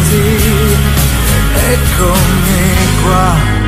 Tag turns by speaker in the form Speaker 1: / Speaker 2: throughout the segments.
Speaker 1: così eccomi qua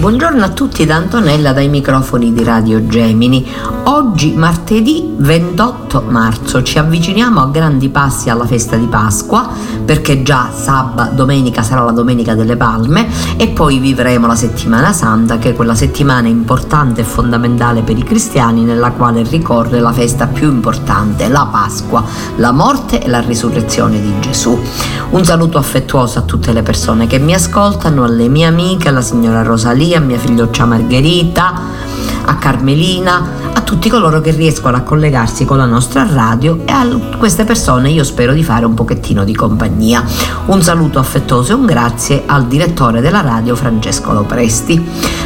Speaker 2: Buongiorno a tutti da Antonella dai microfoni di Radio Gemini. Oggi martedì 28 marzo ci avviciniamo a grandi passi alla festa di Pasqua perché già sabato, domenica sarà la domenica delle palme e poi vivremo la settimana santa che è quella settimana importante e fondamentale per i cristiani nella quale ricorre la festa più importante, la Pasqua, la morte e la risurrezione di Gesù. Un saluto affettuoso a tutte le persone che mi ascoltano, alle mie amiche, alla signora Rosalia a mia figlioccia Margherita, a Carmelina, a tutti coloro che riescono a collegarsi con la nostra radio e a queste persone io spero di fare un pochettino di compagnia. Un saluto affettuoso e un grazie al direttore della radio Francesco Lopresti.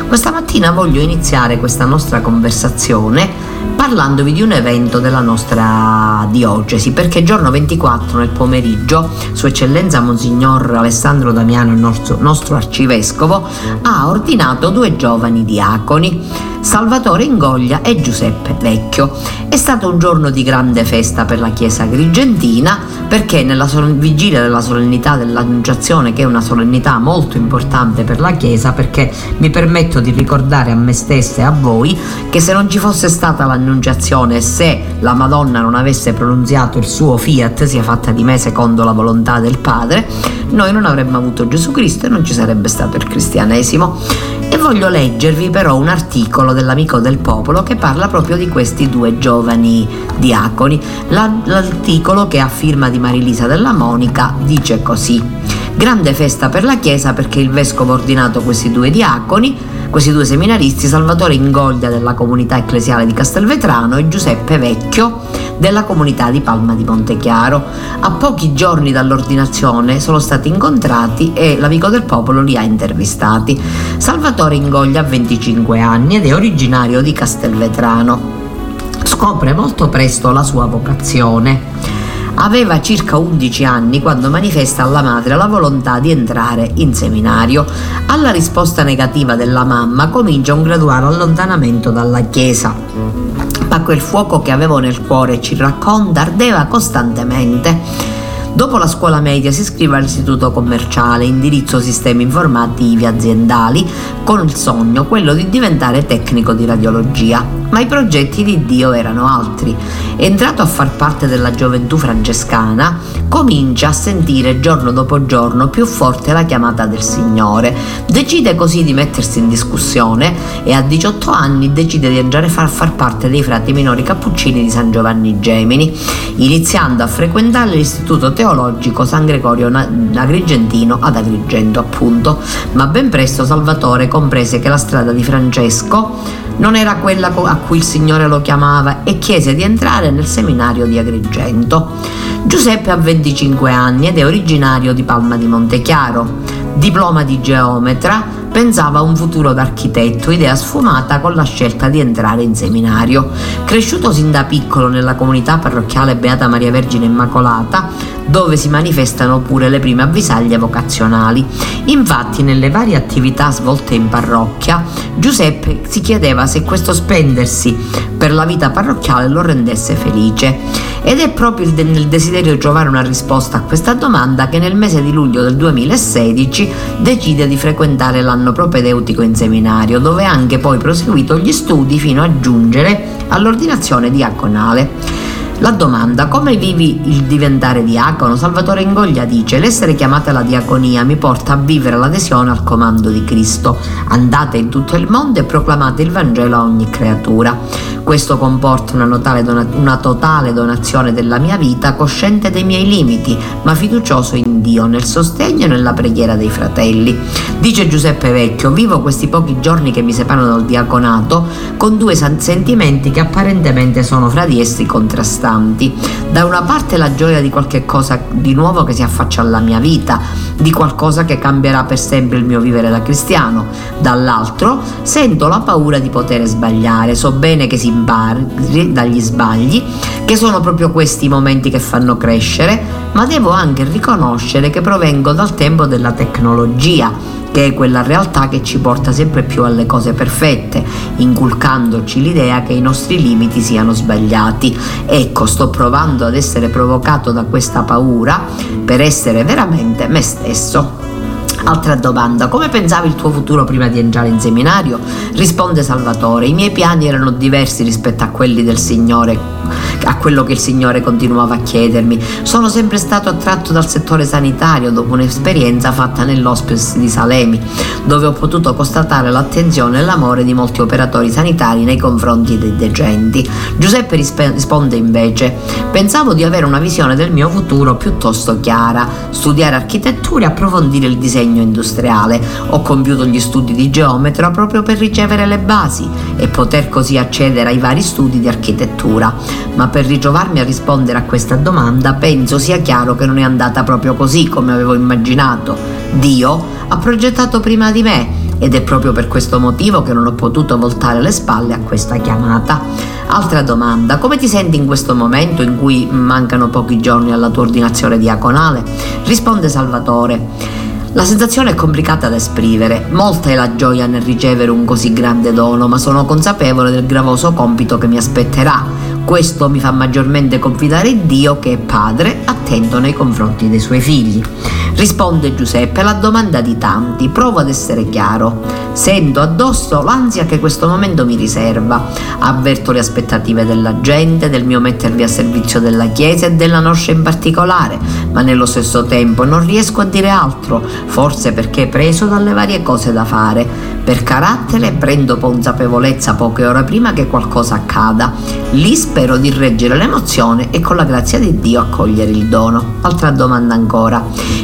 Speaker 2: Questa mattina voglio iniziare questa nostra conversazione parlandovi di un evento della nostra diocesi, perché giorno 24 nel pomeriggio Sua Eccellenza Monsignor Alessandro Damiano, il nostro, nostro arcivescovo, ha ordinato due giovani diaconi. Salvatore Ingoglia e Giuseppe Vecchio. È stato un giorno di grande festa per la Chiesa Agrigentina perché nella vigilia della solennità dell'Annunciazione, che è una solennità molto importante per la Chiesa, perché mi permetto di ricordare a me stessa e a voi che se non ci fosse stata l'Annunciazione se la Madonna non avesse pronunziato il suo fiat, sia fatta di me secondo la volontà del Padre, noi non avremmo avuto Gesù Cristo e non ci sarebbe stato il cristianesimo. E voglio leggervi però un articolo dell'Amico del Popolo che parla proprio di questi due giovani diaconi. L'articolo che ha firma di Marilisa della Monica dice così. Grande festa per la Chiesa perché il Vescovo ha ordinato questi due diaconi, questi due seminaristi, Salvatore Ingoglia della comunità ecclesiale di Castelvetrano e Giuseppe Vecchio della comunità di Palma di Montechiaro. A pochi giorni dall'ordinazione sono stati incontrati e l'amico del popolo li ha intervistati. Salvatore Ingoglia ha 25 anni ed è originario di Castelvetrano. Scopre molto presto la sua vocazione. Aveva circa 11 anni quando manifesta alla madre la volontà di entrare in seminario. Alla risposta negativa della mamma comincia un graduale allontanamento dalla chiesa. Ma quel fuoco che avevo nel cuore, ci racconta, ardeva costantemente. Dopo la scuola media si iscrive all'istituto commerciale, indirizzo sistemi informativi aziendali, con il sogno quello di diventare tecnico di radiologia. Ma i progetti di Dio erano altri. Entrato a far parte della gioventù francescana, comincia a sentire giorno dopo giorno più forte la chiamata del Signore. Decide così di mettersi in discussione e a 18 anni decide di entrare a far parte dei frati minori cappuccini di San Giovanni Gemini, iniziando a frequentare l'istituto teologico San Gregorio Agrigentino ad Agrigento appunto. Ma ben presto Salvatore comprese che la strada di Francesco non era quella a cui il Signore lo chiamava e chiese di entrare nel seminario di Agrigento. Giuseppe ha 25 anni ed è originario di Palma di Montechiaro. Diploma di geometra, pensava a un futuro d'architetto, idea sfumata con la scelta di entrare in seminario. Cresciuto sin da piccolo nella comunità parrocchiale Beata Maria Vergine Immacolata, dove si manifestano pure le prime avvisaglie vocazionali. Infatti, nelle varie attività svolte in parrocchia, Giuseppe si chiedeva se questo spendersi per la vita parrocchiale lo rendesse felice. Ed è proprio nel desiderio di trovare una risposta a questa domanda che nel mese di luglio del 2016 decide di frequentare l'anno propedeutico in seminario, dove ha anche poi proseguito gli studi fino a giungere all'ordinazione diaconale. La domanda come vivi il diventare diacono? Salvatore Ingoglia dice l'essere chiamata alla diaconia mi porta a vivere l'adesione al comando di Cristo. Andate in tutto il mondo e proclamate il Vangelo a ogni creatura. Questo comporta una, dona- una totale donazione della mia vita, cosciente dei miei limiti, ma fiducioso in Dio, nel sostegno e nella preghiera dei fratelli. Dice Giuseppe Vecchio, vivo questi pochi giorni che mi separano dal diaconato con due sentimenti che apparentemente sono fra di essi contrastanti. Da una parte la gioia di qualche cosa di nuovo che si affaccia alla mia vita, di qualcosa che cambierà per sempre il mio vivere da cristiano. Dall'altro sento la paura di poter sbagliare, so bene che si impari dagli sbagli, che sono proprio questi i momenti che fanno crescere, ma devo anche riconoscere che provengo dal tempo della tecnologia che è quella realtà che ci porta sempre più alle cose perfette, inculcandoci l'idea che i nostri limiti siano sbagliati. Ecco, sto provando ad essere provocato da questa paura per essere veramente me stesso. Altra domanda, come pensavi il tuo futuro prima di entrare in seminario? Risponde Salvatore, i miei piani erano diversi rispetto a quelli del Signore, a quello che il Signore continuava a chiedermi. Sono sempre stato attratto dal settore sanitario dopo un'esperienza fatta nell'hospice di Salemi, dove ho potuto constatare l'attenzione e l'amore di molti operatori sanitari nei confronti dei degenti. Giuseppe risponde invece, pensavo di avere una visione del mio futuro piuttosto chiara, studiare architettura e approfondire il disegno disegno industriale. Ho compiuto gli studi di geometra proprio per ricevere le basi e poter così accedere ai vari studi di architettura. Ma per ritrovarmi a rispondere a questa domanda penso sia chiaro che non è andata proprio così come avevo immaginato. Dio ha progettato prima di me ed è proprio per questo motivo che non ho potuto voltare le spalle a questa chiamata. Altra domanda, come ti senti in questo momento in cui mancano pochi giorni alla tua ordinazione diaconale? Risponde Salvatore. La sensazione è complicata da esprimere, molta è la gioia nel ricevere un così grande dono, ma sono consapevole del gravoso compito che mi aspetterà. Questo mi fa maggiormente confidare Dio che è padre, attento nei confronti dei suoi figli. Risponde Giuseppe alla domanda di tanti, provo ad essere chiaro. Sento addosso l'ansia che questo momento mi riserva. Avverto le aspettative della gente, del mio mettervi a servizio della Chiesa e della nostra in particolare, ma nello stesso tempo non riesco a dire altro, forse perché preso dalle varie cose da fare. Per carattere prendo consapevolezza poche ore prima che qualcosa accada. Lì spero di reggere l'emozione e con la grazia di Dio accogliere il dono. Altra domanda ancora.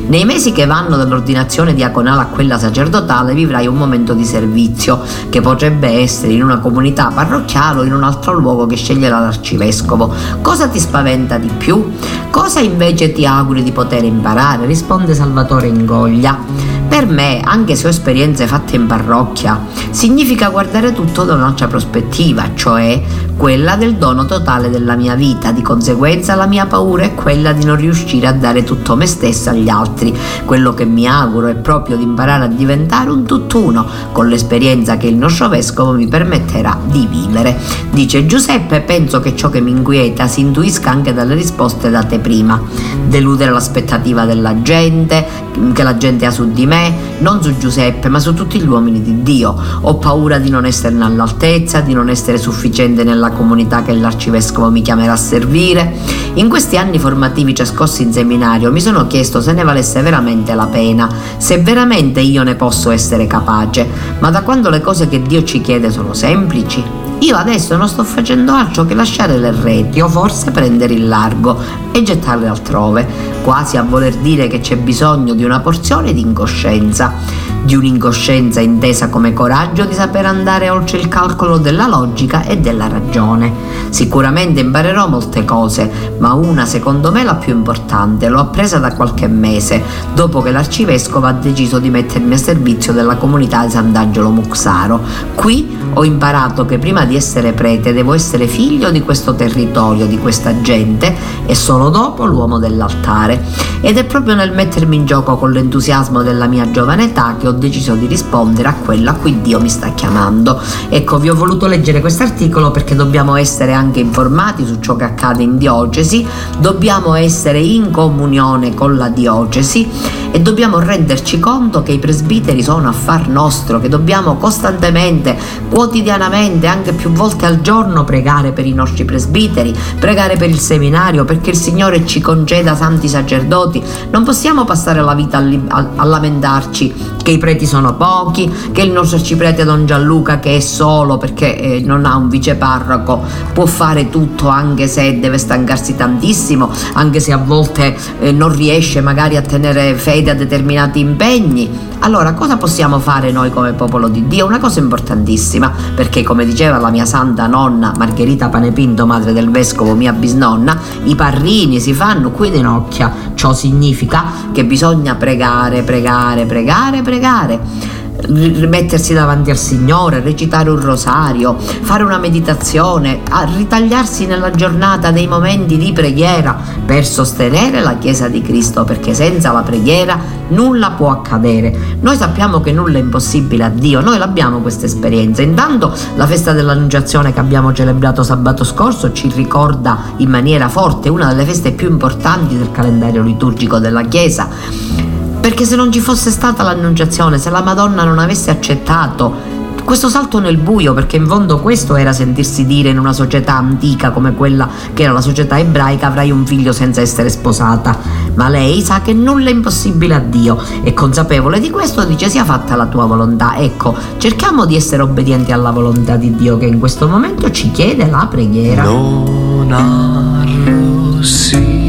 Speaker 2: Nei mesi che vanno dall'ordinazione diaconale a quella sacerdotale vivrai un momento di servizio che potrebbe essere in una comunità parrocchiale o in un altro luogo che sceglierà l'arcivescovo. Cosa ti spaventa di più? Cosa invece ti auguri di poter imparare? Risponde Salvatore Ingoglia. Per me, anche se ho esperienze fatte in parrocchia, significa guardare tutto da un'altra prospettiva, cioè quella del dono totale della mia vita. Di conseguenza la mia paura è quella di non riuscire a dare tutto me stessa agli altri. Quello che mi auguro è proprio di imparare a diventare un tutt'uno con l'esperienza che il nostro vescovo mi permetterà di vivere. Dice Giuseppe, penso che ciò che mi inquieta si intuisca anche dalle risposte date prima. Deludere l'aspettativa della gente, che la gente ha su di me, non su Giuseppe, ma su tutti gli uomini di Dio. Ho paura di non esserne all'altezza, di non essere sufficiente nella comunità che l'arcivescovo mi chiamerà a servire. In questi anni formativi trascorsi in seminario mi sono chiesto se ne valesse veramente la pena, se veramente io ne posso essere capace, ma da quando le cose che Dio ci chiede sono semplici, io adesso non sto facendo altro che lasciare le reti o forse prendere il largo e gettarle altrove, quasi a voler dire che c'è bisogno di una porzione di incoscienza, di un'incoscienza intesa come coraggio di saper andare oltre il calcolo della logica e della ragione. Sicuramente imparerò molte cose, ma una secondo me la più importante l'ho appresa da qualche mese, dopo che l'arcivescovo ha deciso di mettermi a servizio della comunità di Sant'Angelo Muxaro. Qui ho imparato che prima di essere prete devo essere figlio di questo territorio, di questa gente e solo dopo l'uomo dell'altare. ed è proprio nel mettermi in gioco con l'entusiasmo della mia giovane età che ho deciso di rispondere a quello a cui Dio mi sta chiamando. Ecco, vi ho voluto leggere questo articolo perché dobbiamo essere anche informati su ciò che accade in diocesi, dobbiamo essere in comunione con la diocesi e dobbiamo renderci conto che i presbiteri sono affar nostro, che dobbiamo costantemente, quotidianamente, anche più volte al giorno pregare per i nostri presbiteri, pregare per il seminario, perché il Signore ci conceda santi sacerdoti. Non possiamo passare la vita a, a, a lamentarci che i preti sono pochi, che il nostro arciprete Don Gianluca che è solo perché eh, non ha un viceparroco può fare tutto anche se deve stancarsi tantissimo, anche se a volte eh, non riesce magari a tenere fede a determinati impegni. Allora, cosa possiamo fare noi come popolo di Dio? Una cosa importantissima, perché come diceva la mia santa nonna Margherita Panepinto, madre del vescovo, mia bisnonna, i parrini si fanno qui in occhia. Ciò significa che bisogna pregare, pregare, pregare, pregare rimettersi davanti al Signore, recitare un rosario, fare una meditazione, ritagliarsi nella giornata dei momenti di preghiera per sostenere la Chiesa di Cristo, perché senza la preghiera nulla può accadere. Noi sappiamo che nulla è impossibile a Dio, noi l'abbiamo questa esperienza. Intanto la festa dell'Annunciazione che abbiamo celebrato sabato scorso ci ricorda in maniera forte una delle feste più importanti del calendario liturgico della Chiesa perché se non ci fosse stata l'annunciazione, se la Madonna non avesse accettato questo salto nel buio, perché in fondo questo era sentirsi dire in una società antica come quella che era la società ebraica, avrai un figlio senza essere sposata. Ma lei sa che nulla è impossibile a Dio e consapevole di questo dice sia fatta la tua volontà. Ecco, cerchiamo di essere obbedienti alla volontà di Dio che in questo momento ci chiede la preghiera.
Speaker 3: Non arrossire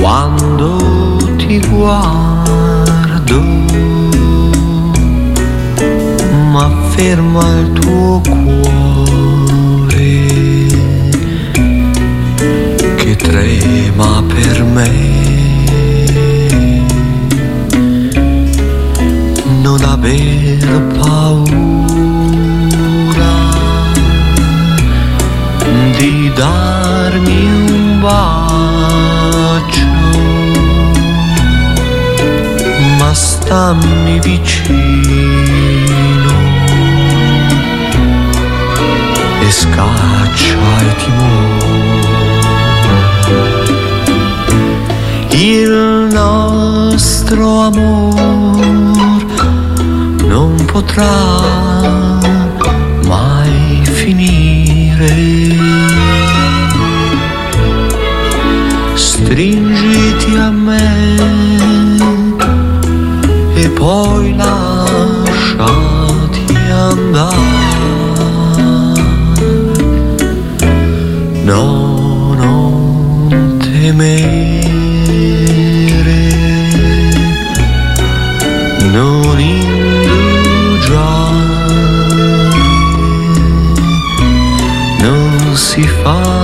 Speaker 3: quando ti guardo, ma ferma il tuo cuore che trema per me. Non aver paura di darmi un bacio stammi vicino e scaccia il timore. Il nostro amor non potrà mai finire. Stringiti a me poi lasciati andare. No, non temere, non indugiare, non si fa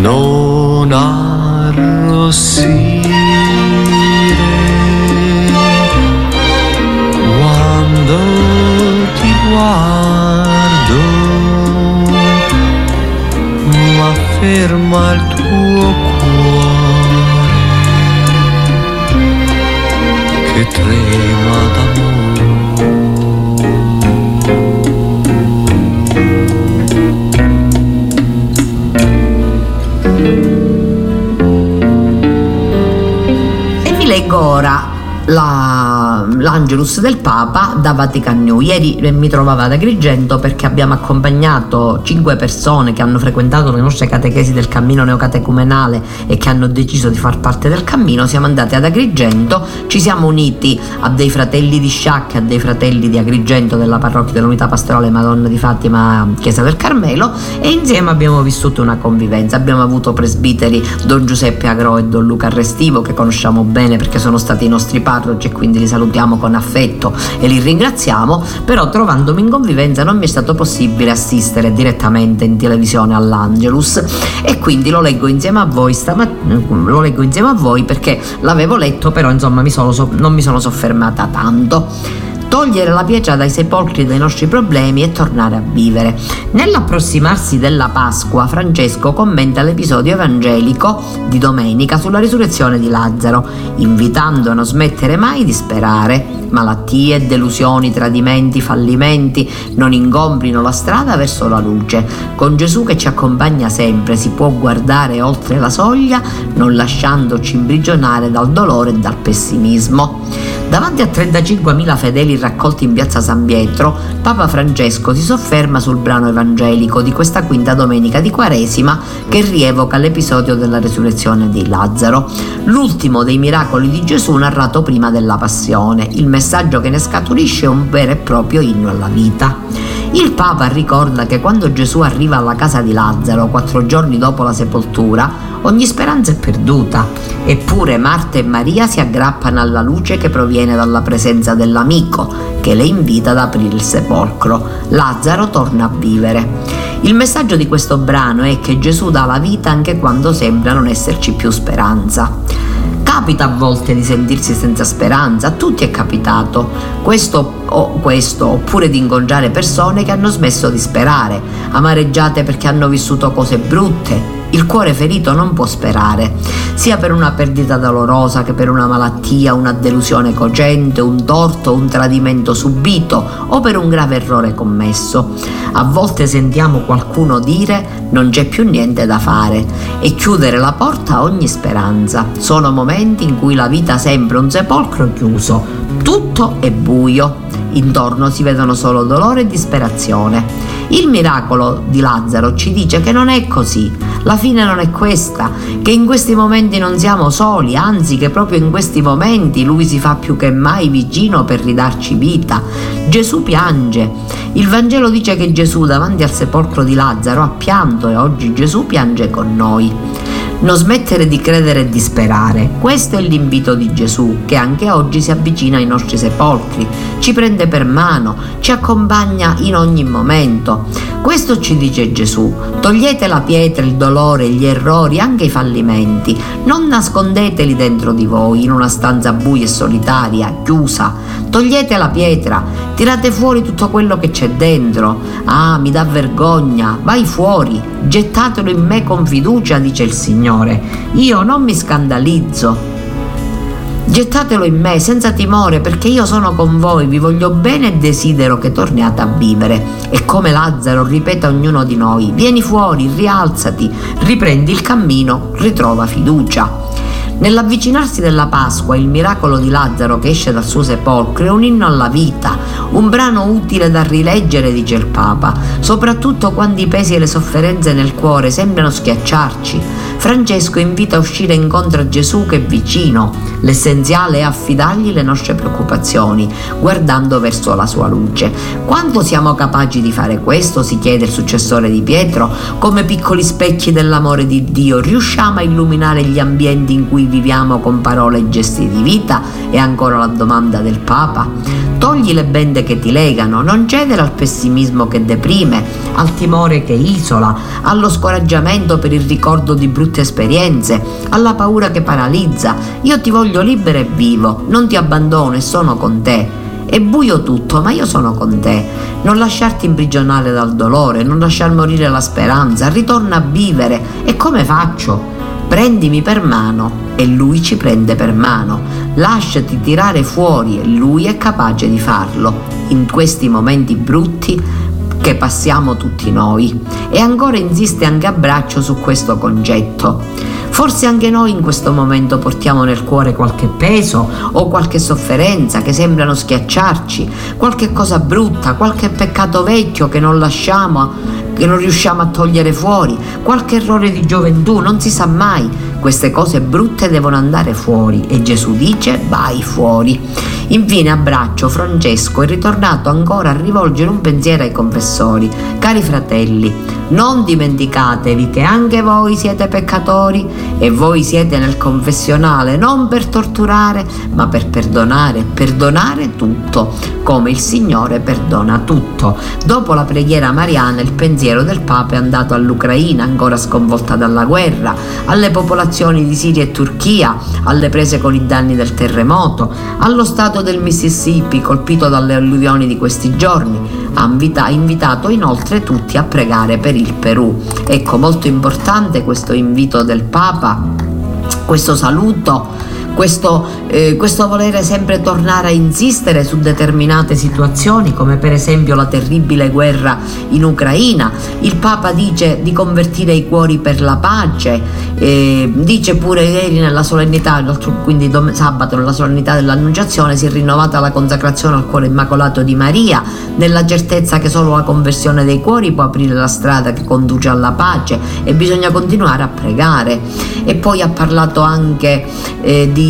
Speaker 3: non arrossire quando ti guardo, ma ferma il tuo
Speaker 2: del Papa da Vatican New. Ieri mi trovavo ad Agrigento perché abbiamo accompagnato cinque persone che hanno frequentato le nostre catechesi del cammino neocatecumenale e che hanno deciso di far parte del cammino. Siamo andati ad Agrigento, ci siamo uniti a dei fratelli di Sciacca a dei fratelli di Agrigento della parrocchia dell'Unità Pastorale Madonna di Fatima Chiesa del Carmelo e insieme abbiamo vissuto una convivenza. Abbiamo avuto presbiteri Don Giuseppe Agro e Don Luca Restivo che conosciamo bene perché sono stati i nostri parroci e quindi li salutiamo con affetto e li ringraziamo, però trovandomi in convivenza non mi è stato possibile assistere direttamente in televisione all'Angelus e quindi lo leggo insieme a voi stamattina, lo leggo insieme a voi perché l'avevo letto, però insomma mi sono, non mi sono soffermata tanto togliere la pietra dai sepolcri dei nostri problemi e tornare a vivere. Nell'approssimarsi della Pasqua, Francesco commenta l'episodio evangelico di domenica sulla risurrezione di Lazzaro, invitando a non smettere mai di sperare. Malattie, delusioni, tradimenti, fallimenti non ingombrino la strada verso la luce. Con Gesù che ci accompagna sempre si può guardare oltre la soglia, non lasciandoci imprigionare dal dolore e dal pessimismo. Davanti a 35.000 fedeli raccolti in piazza San Pietro, Papa Francesco si sofferma sul brano evangelico di questa quinta domenica di Quaresima che rievoca l'episodio della resurrezione di Lazzaro, l'ultimo dei miracoli di Gesù narrato prima della passione. Il messaggio che ne scaturisce è un vero e proprio inno alla vita. Il Papa ricorda che quando Gesù arriva alla casa di Lazzaro, quattro giorni dopo la sepoltura, ogni speranza è perduta, eppure Marta e Maria si aggrappano alla luce che proviene dalla presenza dell'amico, che le invita ad aprire il sepolcro. Lazzaro torna a vivere. Il messaggio di questo brano è che Gesù dà la vita anche quando sembra non esserci più speranza. Capita a volte di sentirsi senza speranza, a tutti è capitato questo o questo, oppure di incontrare persone che hanno smesso di sperare, amareggiate perché hanno vissuto cose brutte, il cuore ferito non può sperare, sia per una perdita dolorosa che per una malattia, una delusione cogente, un torto, un tradimento subito o per un grave errore commesso. A volte sentiamo qualcuno dire non c'è più niente da fare e chiudere la porta a ogni speranza. Sono momenti in cui la vita sembra un sepolcro chiuso, tutto è buio. Intorno si vedono solo dolore e disperazione. Il miracolo di Lazzaro ci dice che non è così, la fine non è questa, che in questi momenti non siamo soli, anzi che proprio in questi momenti lui si fa più che mai vicino per ridarci vita. Gesù piange. Il Vangelo dice che Gesù davanti al sepolcro di Lazzaro ha pianto e oggi Gesù piange con noi. Non smettere di credere e di sperare. Questo è l'invito di Gesù che anche oggi si avvicina ai nostri sepolcri, ci prende per mano, ci accompagna in ogni momento. Questo ci dice Gesù. Togliete la pietra, il dolore, gli errori, anche i fallimenti. Non nascondeteli dentro di voi in una stanza buia e solitaria, chiusa. Togliete la pietra, tirate fuori tutto quello che c'è dentro. Ah, mi dà vergogna. Vai fuori, gettatelo in me con fiducia, dice il Signore. Io non mi scandalizzo. Gettatelo in me senza timore perché io sono con voi, vi voglio bene e desidero che torniate a vivere. E come Lazzaro ripete a ognuno di noi, vieni fuori, rialzati, riprendi il cammino, ritrova fiducia. Nell'avvicinarsi della Pasqua, il miracolo di Lazzaro che esce dal suo sepolcro è un inno alla vita, un brano utile da rileggere, dice il Papa, soprattutto quando i pesi e le sofferenze nel cuore sembrano schiacciarci. Francesco invita a uscire incontro a Gesù che è vicino. L'essenziale è affidargli le nostre preoccupazioni, guardando verso la sua luce. Quanto siamo capaci di fare questo, si chiede il successore di Pietro, come piccoli specchi dell'amore di Dio, riusciamo a illuminare gli ambienti in cui viviamo con parole e gesti di vita? E ancora la domanda del Papa. Togli le bende che ti legano, non cedere al pessimismo che deprime, al timore che isola, allo scoraggiamento per il ricordo di brutte esperienze, alla paura che paralizza. Io ti voglio libero e vivo, non ti abbandono e sono con te. È buio tutto, ma io sono con te. Non lasciarti imprigionare dal dolore, non lasciar morire la speranza, ritorna a vivere. E come faccio? Prendimi per mano e lui ci prende per mano. Lasciati tirare fuori e lui è capace di farlo. In questi momenti brutti che passiamo tutti noi. E ancora insiste anche a braccio su questo concetto. Forse anche noi in questo momento portiamo nel cuore qualche peso o qualche sofferenza che sembrano schiacciarci, qualche cosa brutta, qualche peccato vecchio che non lasciamo che non riusciamo a togliere fuori, qualche errore di gioventù, non si sa mai, queste cose brutte devono andare fuori e Gesù dice vai fuori. Infine abbraccio Francesco e ritornato ancora a rivolgere un pensiero ai confessori. Cari fratelli, non dimenticatevi che anche voi siete peccatori e voi siete nel confessionale non per torturare ma per perdonare, perdonare tutto, come il Signore perdona tutto. Dopo la preghiera mariana il pensiero del Papa è andato all'Ucraina ancora sconvolta dalla guerra, alle popolazioni di Siria e Turchia, alle prese con i danni del terremoto, allo stato del Mississippi colpito dalle alluvioni di questi giorni. Ha invitato inoltre tutti a pregare per il Perù. Ecco, molto importante questo invito del Papa, questo saluto questo, eh, questo volere sempre tornare a insistere su determinate situazioni, come per esempio la terribile guerra in Ucraina. Il Papa dice di convertire i cuori per la pace, eh, dice pure ieri nella solennità, quindi sabato nella solennità dell'Annunciazione, si è rinnovata la consacrazione al cuore immacolato di Maria, nella certezza che solo la conversione dei cuori può aprire la strada che conduce alla pace e bisogna continuare a pregare. E poi ha parlato anche eh, di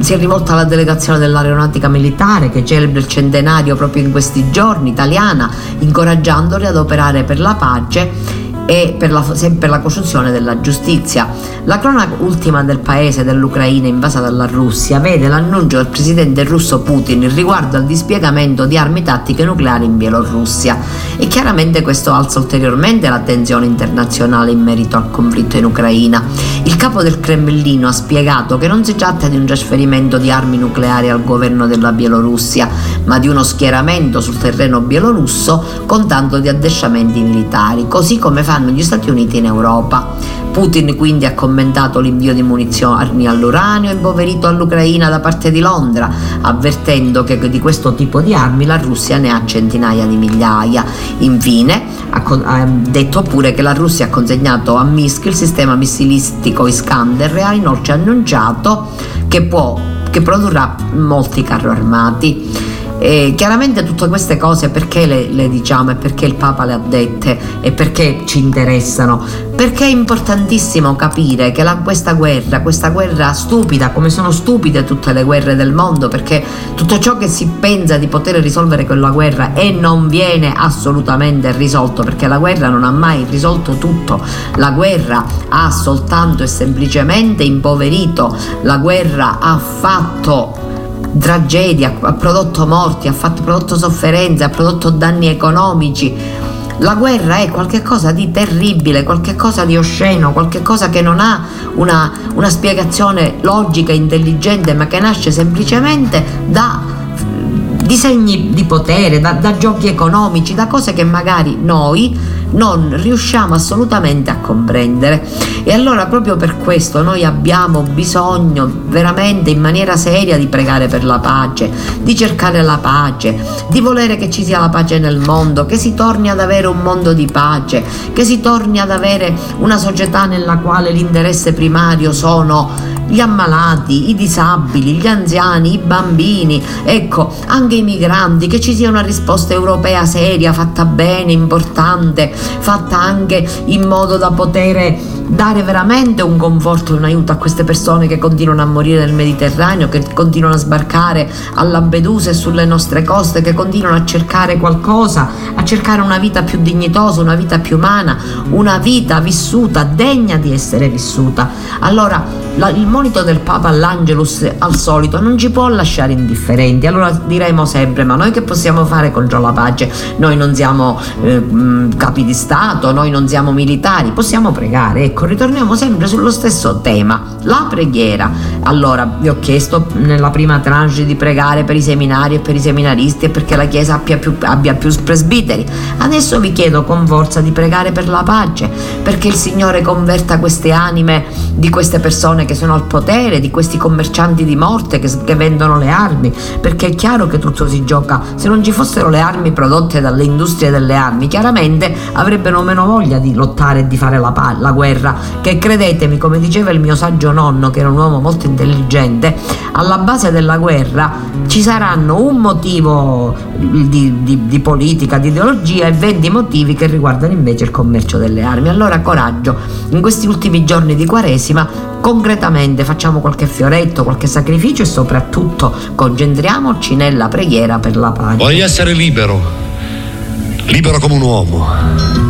Speaker 2: si è rivolta alla delegazione dell'aeronautica militare che celebra il centenario proprio in questi giorni italiana, incoraggiandoli ad operare per la pace e per la, per la, costruzione della giustizia. La cronaca ultima del paese dell'Ucraina invasa dalla Russia vede l'annuncio del presidente russo Putin riguardo al dispiegamento di armi tattiche nucleari in Bielorussia e chiaramente questo alza ulteriormente la tensione internazionale in merito al conflitto in Ucraina. Il capo del Cremlino ha spiegato che non si tratta di un trasferimento di armi nucleari al governo della Bielorussia, ma di uno schieramento sul terreno bielorusso con tanto di addestramenti militari, così come fanno fanno gli Stati Uniti in Europa. Putin quindi ha commentato l'invio di munizioni all'uranio impoverito all'Ucraina da parte di Londra, avvertendo che di questo tipo di armi la Russia ne ha centinaia di migliaia. Infine ha detto pure che la Russia ha consegnato a Minsk il sistema missilistico Iskander e ha inoltre annunciato che, può, che produrrà molti carri armati. E chiaramente tutte queste cose perché le, le, diciamo e perché il Papa le ha dette e perché ci interessano? Perché è importantissimo capire che la, questa guerra, questa guerra stupida, come sono stupide tutte le guerre del mondo, perché tutto ciò che si pensa di poter risolvere con la guerra e non viene assolutamente risolto, perché la guerra non ha mai risolto tutto, la guerra ha soltanto e semplicemente impoverito, la guerra ha fatto tragedia, ha prodotto morti, ha fatto, prodotto sofferenze, ha prodotto danni economici. La guerra è qualcosa di terribile, qualcosa di osceno, qualcosa che non ha una, una spiegazione logica, intelligente, ma che nasce semplicemente da disegni di potere, da, da giochi economici, da cose che magari noi non riusciamo assolutamente a comprendere. E allora proprio per questo noi abbiamo bisogno veramente in maniera seria di pregare per la pace, di cercare la pace, di volere che ci sia la pace nel mondo, che si torni ad avere un mondo di pace, che si torni ad avere una società nella quale l'interesse primario sono gli ammalati, i disabili, gli anziani, i bambini, ecco, anche i migranti, che ci sia una risposta europea seria, fatta bene, importante, fatta anche in modo da poter dare veramente un conforto e un aiuto a queste persone che continuano a morire nel Mediterraneo, che continuano a sbarcare a Lampedusa e sulle nostre coste, che continuano a cercare qualcosa, a cercare una vita più dignitosa, una vita più umana, una vita vissuta, degna di essere vissuta. Allora, la, il monito del Papa all'Angelus al solito non ci può lasciare indifferenti. Allora diremo sempre: ma noi che possiamo fare contro la pace? Noi non siamo eh, capi di Stato, noi non siamo militari, possiamo pregare. Ecco, ritorniamo sempre sullo stesso tema, la preghiera. Allora, vi ho chiesto nella prima tranche di pregare per i seminari e per i seminaristi e perché la Chiesa abbia più, abbia più presbiteri. Adesso vi chiedo con forza di pregare per la pace, perché il Signore converta queste anime di queste persone che sono al potere, di questi commercianti di morte che, che, vendono le armi, perché è chiaro che tutto si gioca. Se non ci fossero le armi prodotte dalle industrie delle armi, chiaramente avrebbero meno voglia di lottare e di fare la, la guerra, che credetemi, come diceva il mio saggio nonno, che era un uomo molto intelligente, alla base della guerra ci saranno un motivo di, di, di politica, di ideologia e 20 motivi che riguardano invece il commercio delle armi. Allora coraggio, in questi ultimi giorni di Quaresima concretamente facciamo qualche fioretto, qualche sacrificio e soprattutto concentriamoci nella preghiera per la pace.
Speaker 4: Voglio essere libero, libero come un uomo.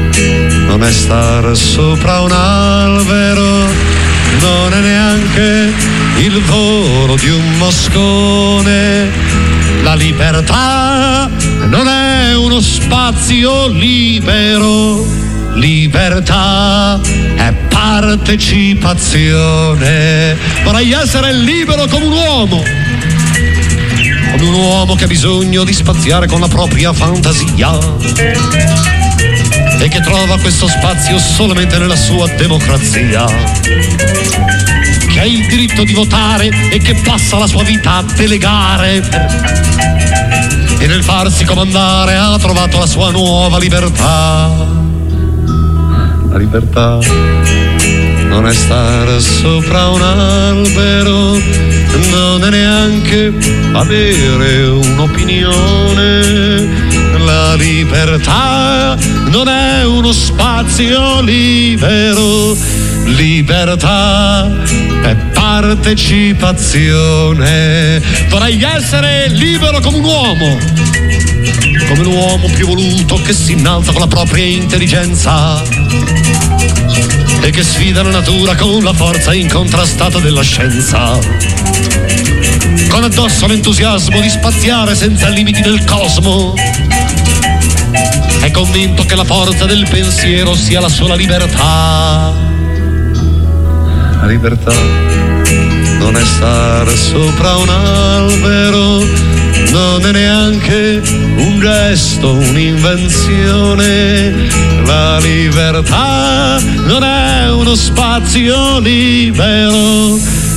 Speaker 4: non è star sopra un albero, non è neanche il volo di un moscone. La libertà non è uno spazio libero, libertà è partecipazione. Vorrei essere libero come un uomo. Come un uomo che ha bisogno di spaziare con la propria fantasia e che trova questo spazio solamente nella sua democrazia. Che ha il diritto di votare e che passa la sua vita a delegare. E nel farsi comandare ha trovato la sua nuova libertà la libertà non è stare sopra un albero, non è neanche avere un'opinione. La libertà non è uno spazio libero, libertà è partecipazione. Vorrei essere libero come un uomo, come l'uomo più voluto che si innalza con la propria intelligenza e che sfida la natura con la forza incontrastata della scienza. Con addosso l'entusiasmo di spaziare senza limiti nel cosmo. È convinto che la forza del pensiero sia la sola libertà. La libertà non è stare sopra un albero, non è neanche un gesto, un'invenzione la libertà non è uno spazio libero,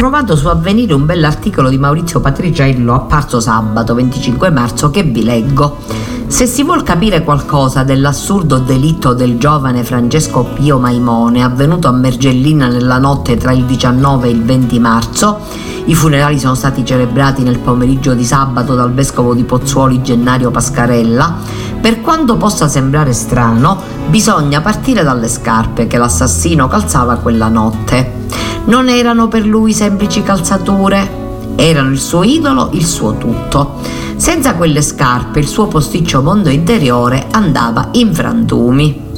Speaker 2: Trovato su Avvenire un bell'articolo di Maurizio Patriciello apparso sabato 25 marzo che vi leggo. Se si vuol capire qualcosa dell'assurdo delitto del giovane Francesco Pio Maimone avvenuto a Mergellina nella notte tra il 19 e il 20 marzo, i funerali sono stati celebrati nel pomeriggio di sabato dal vescovo di Pozzuoli Gennario Pascarella, per quanto possa sembrare strano, bisogna partire dalle scarpe che l'assassino calzava quella notte non erano per lui semplici calzature, erano il suo idolo, il suo tutto. Senza quelle scarpe il suo posticcio mondo interiore andava in frantumi.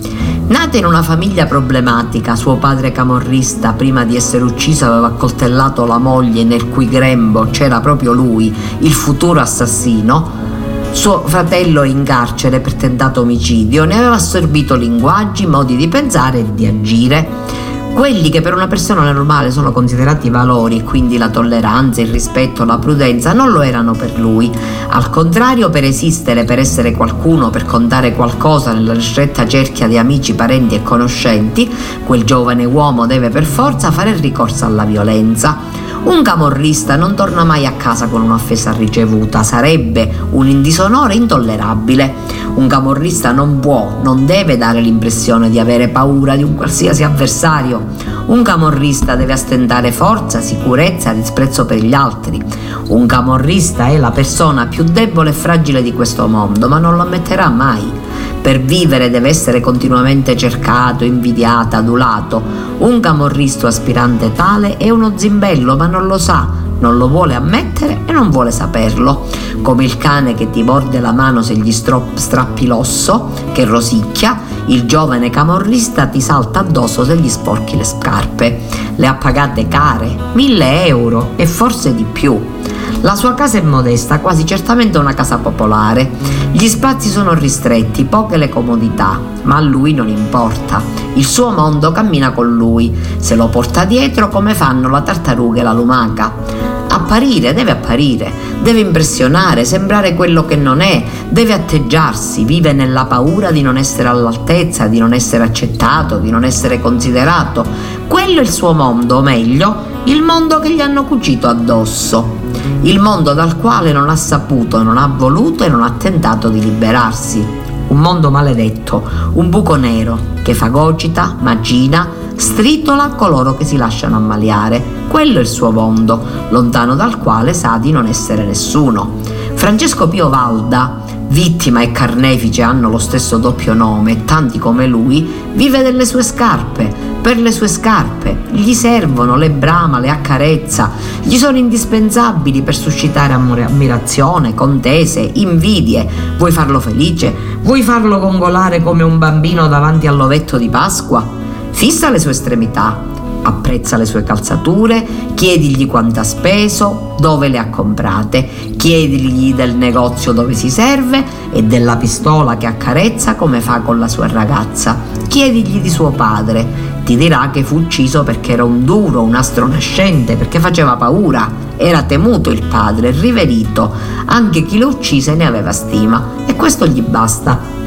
Speaker 2: Nata in una famiglia problematica, suo padre camorrista, prima di essere ucciso, aveva accoltellato la moglie nel cui grembo c'era proprio lui, il futuro assassino. Suo fratello in carcere per tentato omicidio, ne aveva assorbito linguaggi, modi di pensare e di agire quelli che per una persona normale sono considerati valori, quindi la tolleranza, il rispetto, la prudenza, non lo erano per lui. Al contrario, per esistere, per essere qualcuno, per contare qualcosa nella ristretta cerchia di amici, parenti e conoscenti, quel giovane uomo deve per forza fare ricorso alla violenza. Un camorrista non torna mai a casa con un'offesa ricevuta, sarebbe un disonore intollerabile. Un camorrista non può, non deve dare l'impressione di avere paura di un qualsiasi avversario. Un camorrista deve astentare forza, sicurezza, disprezzo per gli altri. Un camorrista è la persona più debole e fragile di questo mondo, ma non lo ammetterà mai. Per vivere deve essere continuamente cercato, invidiato, adulato. Un camorristo aspirante tale è uno zimbello, ma non lo sa, non lo vuole ammettere e non vuole saperlo. Come il cane che ti morde la mano se gli strop- strappi l'osso, che rosicchia, il giovane camorrista ti salta addosso se gli sporchi le scarpe. Le ha pagate care, mille euro e forse di più. La sua casa è modesta, quasi certamente una casa popolare. Gli spazi sono ristretti, poche le comodità, ma a lui non importa. Il suo mondo cammina con lui, se lo porta dietro come fanno la tartaruga e la lumaca. Apparire, deve apparire, deve impressionare, sembrare quello che non è, deve atteggiarsi, vive nella paura di non essere all'altezza, di non essere accettato, di non essere considerato. Quello è il suo mondo, o meglio, il mondo che gli hanno cucito addosso il mondo dal quale non ha saputo, non ha voluto e non ha tentato di liberarsi. Un mondo maledetto, un buco nero che fagocita, magina, stritola coloro che si lasciano ammaliare. Quello è il suo mondo, lontano dal quale sa di non essere nessuno. Francesco Pio Valda, vittima e carnefice hanno lo stesso doppio nome, tanti come lui, vive delle sue scarpe, per le sue scarpe, gli servono, le brama, le accarezza, gli sono indispensabili per suscitare ammirazione, contese, invidie. Vuoi farlo felice? Vuoi farlo gongolare come un bambino davanti all'ovetto di Pasqua? Fissa le sue estremità, apprezza le sue calzature, chiedigli quanto ha speso, dove le ha comprate, chiedigli del negozio dove si serve e della pistola che accarezza come fa con la sua ragazza. Chiedigli di suo padre, ti dirà che fu ucciso perché era un duro, un astro nascente, perché faceva paura. Era temuto il padre, riverito. Anche chi lo uccise ne aveva stima e questo gli basta.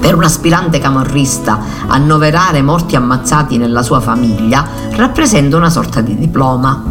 Speaker 2: Per un aspirante camorrista, annoverare morti ammazzati nella sua famiglia rappresenta una sorta di diploma.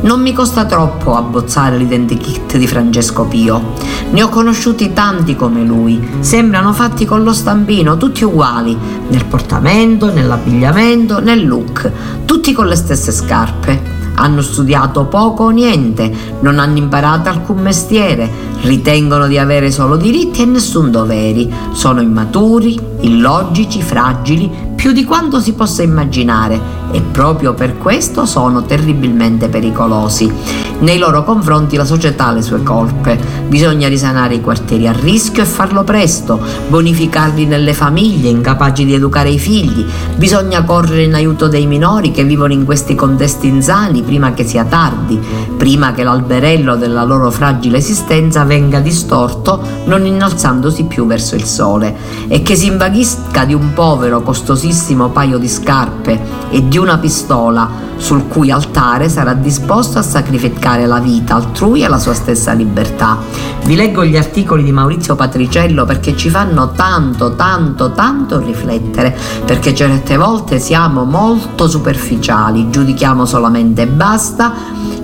Speaker 2: Non mi costa troppo abbozzare l'identikit di Francesco Pio. Ne ho conosciuti tanti come lui. Sembrano fatti con lo stampino, tutti uguali, nel portamento, nell'abbigliamento, nel look, tutti con le stesse scarpe. Hanno studiato poco o niente, non hanno imparato alcun mestiere, ritengono di avere solo diritti e nessun doveri, sono immaturi, illogici, fragili, più di quanto si possa immaginare e proprio per questo sono terribilmente pericolosi. Nei loro confronti la società ha le sue colpe, bisogna risanare i quartieri a rischio e farlo presto, bonificarli nelle famiglie incapaci di educare i figli, bisogna correre in aiuto dei minori che vivono in questi contesti insani prima che sia tardi, prima che l'alberello della loro fragile esistenza venga distorto non innalzandosi più verso il sole. E che si invaghisca di un povero costosissimo paio di scarpe e di una pistola sul cui altare sarà disposto a sacrificare la vita altrui e la sua stessa libertà. Vi leggo gli articoli di Maurizio Patriciello perché ci fanno tanto, tanto, tanto riflettere, perché certe volte siamo molto superficiali, giudichiamo solamente basta,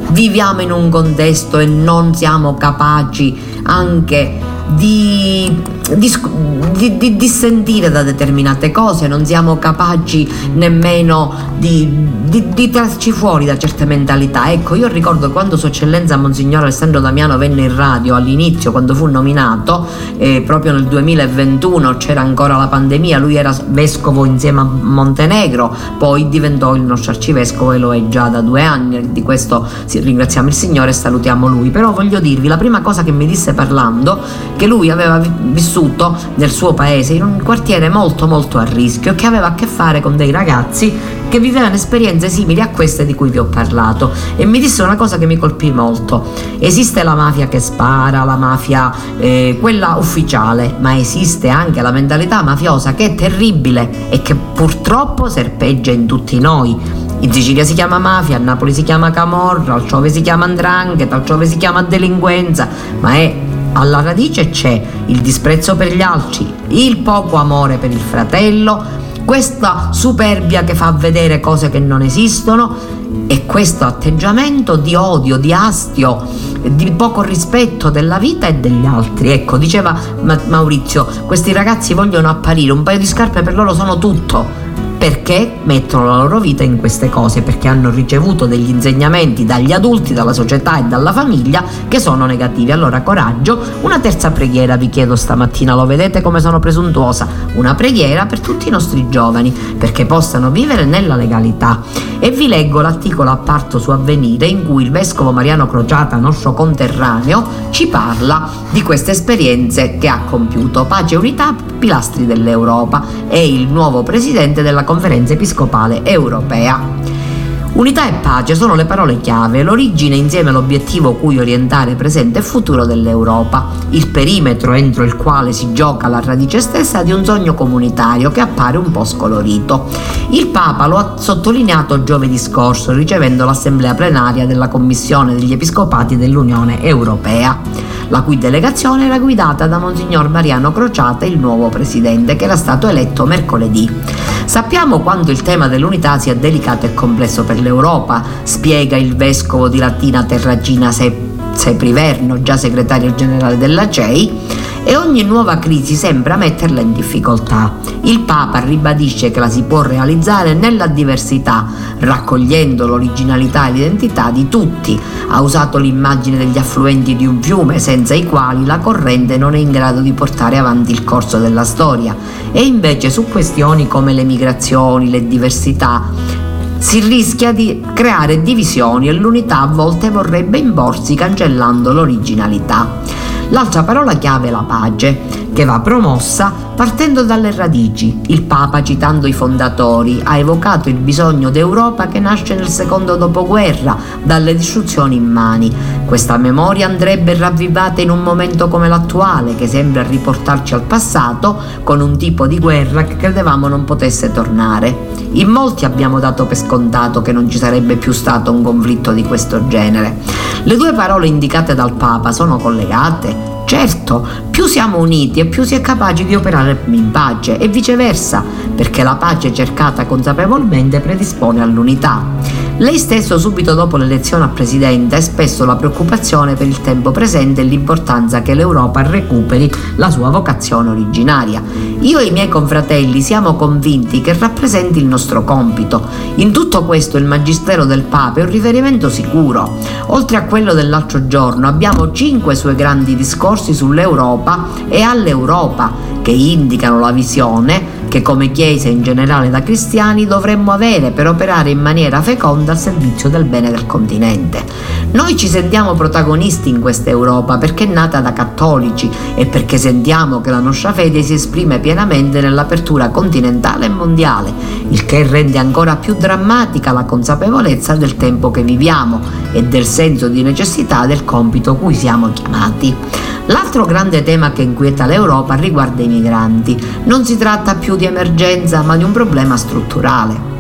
Speaker 2: viviamo in un contesto e non siamo capaci anche di, di, di, di, sentire da determinate cose, non siamo capaci nemmeno di, di, trarci fuori da certe mentalità. Ecco, io ricordo quando Sua Eccellenza Monsignor Alessandro Damiano venne in radio all'inizio, quando fu nominato, eh, proprio nel 2021 c'era ancora la pandemia, lui era vescovo insieme a Montenegro, poi diventò il nostro arcivescovo e lo è già da due anni, di questo ringraziamo il Signore e salutiamo lui. Però voglio dirvi, la prima cosa che mi disse parlando che lui aveva vissuto nel suo paese in un quartiere molto molto a rischio che aveva a che fare con dei ragazzi che vivevano esperienze simili a queste di cui vi ho parlato. E mi disse una cosa che mi colpì molto. Esiste la mafia che spara la mafia eh, quella ufficiale ma esiste anche la mentalità mafiosa che è terribile e che purtroppo serpeggia in tutti noi. In Sicilia si chiama mafia, a Napoli si chiama camorra, altrove si chiama andrangheta, altrove si chiama delinquenza, ma è alla radice c'è il disprezzo per gli altri, il poco amore per il fratello, questa superbia che fa vedere cose che non esistono E questo atteggiamento di odio, di astio, di poco rispetto della vita e degli altri. Ecco, diceva Maurizio, questi ragazzi vogliono apparire, un paio di scarpe per loro sono tutto perché mettono la loro vita in queste cose, perché hanno ricevuto degli insegnamenti dagli adulti, dalla società e dalla famiglia che sono negativi. Allora coraggio, una terza preghiera vi chiedo stamattina, lo vedete come sono presuntuosa, una preghiera per tutti i nostri giovani perché possano vivere nella legalità. E vi leggo l'articolo apparto su Avvenire in cui il vescovo Mariano Crociata, nostro conterraneo, ci parla di queste esperienze che ha compiuto. Pace e unità, pilastri dell'Europa, è il nuovo presidente della Conferenza conferenza episcopale europea. Unità e pace sono le parole chiave, l'origine insieme all'obiettivo cui orientare presente e futuro dell'Europa, il perimetro entro il quale si gioca la radice stessa di un sogno comunitario che appare un po' scolorito. Il Papa lo ha sottolineato giovedì scorso ricevendo l'assemblea plenaria della Commissione degli Episcopati dell'Unione Europea, la cui delegazione era guidata da Monsignor Mariano Crociata, il nuovo presidente, che era stato eletto mercoledì. Sappiamo quanto il tema dell'unità sia delicato e complesso per l'Europa, spiega il vescovo di Latina Terragina Sepriverno, già segretario generale della CEI, e ogni nuova crisi sembra metterla in difficoltà. Il Papa ribadisce che la si può realizzare nella diversità, raccogliendo l'originalità e l'identità di tutti. Ha usato l'immagine degli affluenti di un fiume senza i quali la corrente non è in grado di portare avanti il corso della storia e invece su questioni come le migrazioni, le diversità, si rischia di creare divisioni e l'unità a volte vorrebbe imporsi cancellando l'originalità. L'altra parola chiave è la pace, che va promossa partendo dalle radici. Il Papa, citando i fondatori, ha evocato il bisogno d'Europa che nasce nel secondo dopoguerra, dalle distruzioni immani. Questa memoria andrebbe ravvivata in un momento come l'attuale, che sembra riportarci al passato con un tipo di guerra che credevamo non potesse tornare. In molti abbiamo dato per scontato che non ci sarebbe più stato un conflitto di questo genere. Le due parole indicate dal Papa sono collegate? Certo, più siamo uniti e più si è capaci di operare in pace e viceversa, perché la pace cercata consapevolmente predispone all'unità. Lei stesso subito dopo l'elezione a presidente ha espresso la preoccupazione per il tempo presente e l'importanza che l'Europa recuperi la sua vocazione originaria. Io e i miei confratelli siamo convinti che rappresenti il nostro compito. In tutto questo il Magistero del Papa è un riferimento sicuro. Oltre a quello dell'altro giorno abbiamo cinque suoi grandi discorsi sull'Europa e all'Europa che indicano la visione che come Chiesa in generale da cristiani dovremmo avere per operare in maniera feconda al servizio del bene del continente. Noi ci sentiamo protagonisti in questa Europa perché è nata da cattolici e perché sentiamo che la nostra fede si esprime pienamente nell'apertura continentale e mondiale, il che rende ancora più drammatica la consapevolezza del tempo che viviamo e del senso di necessità del compito cui siamo chiamati. L'altro grande tema che inquieta l'Europa riguarda i migranti. Non si tratta più di emergenza, ma di un problema strutturale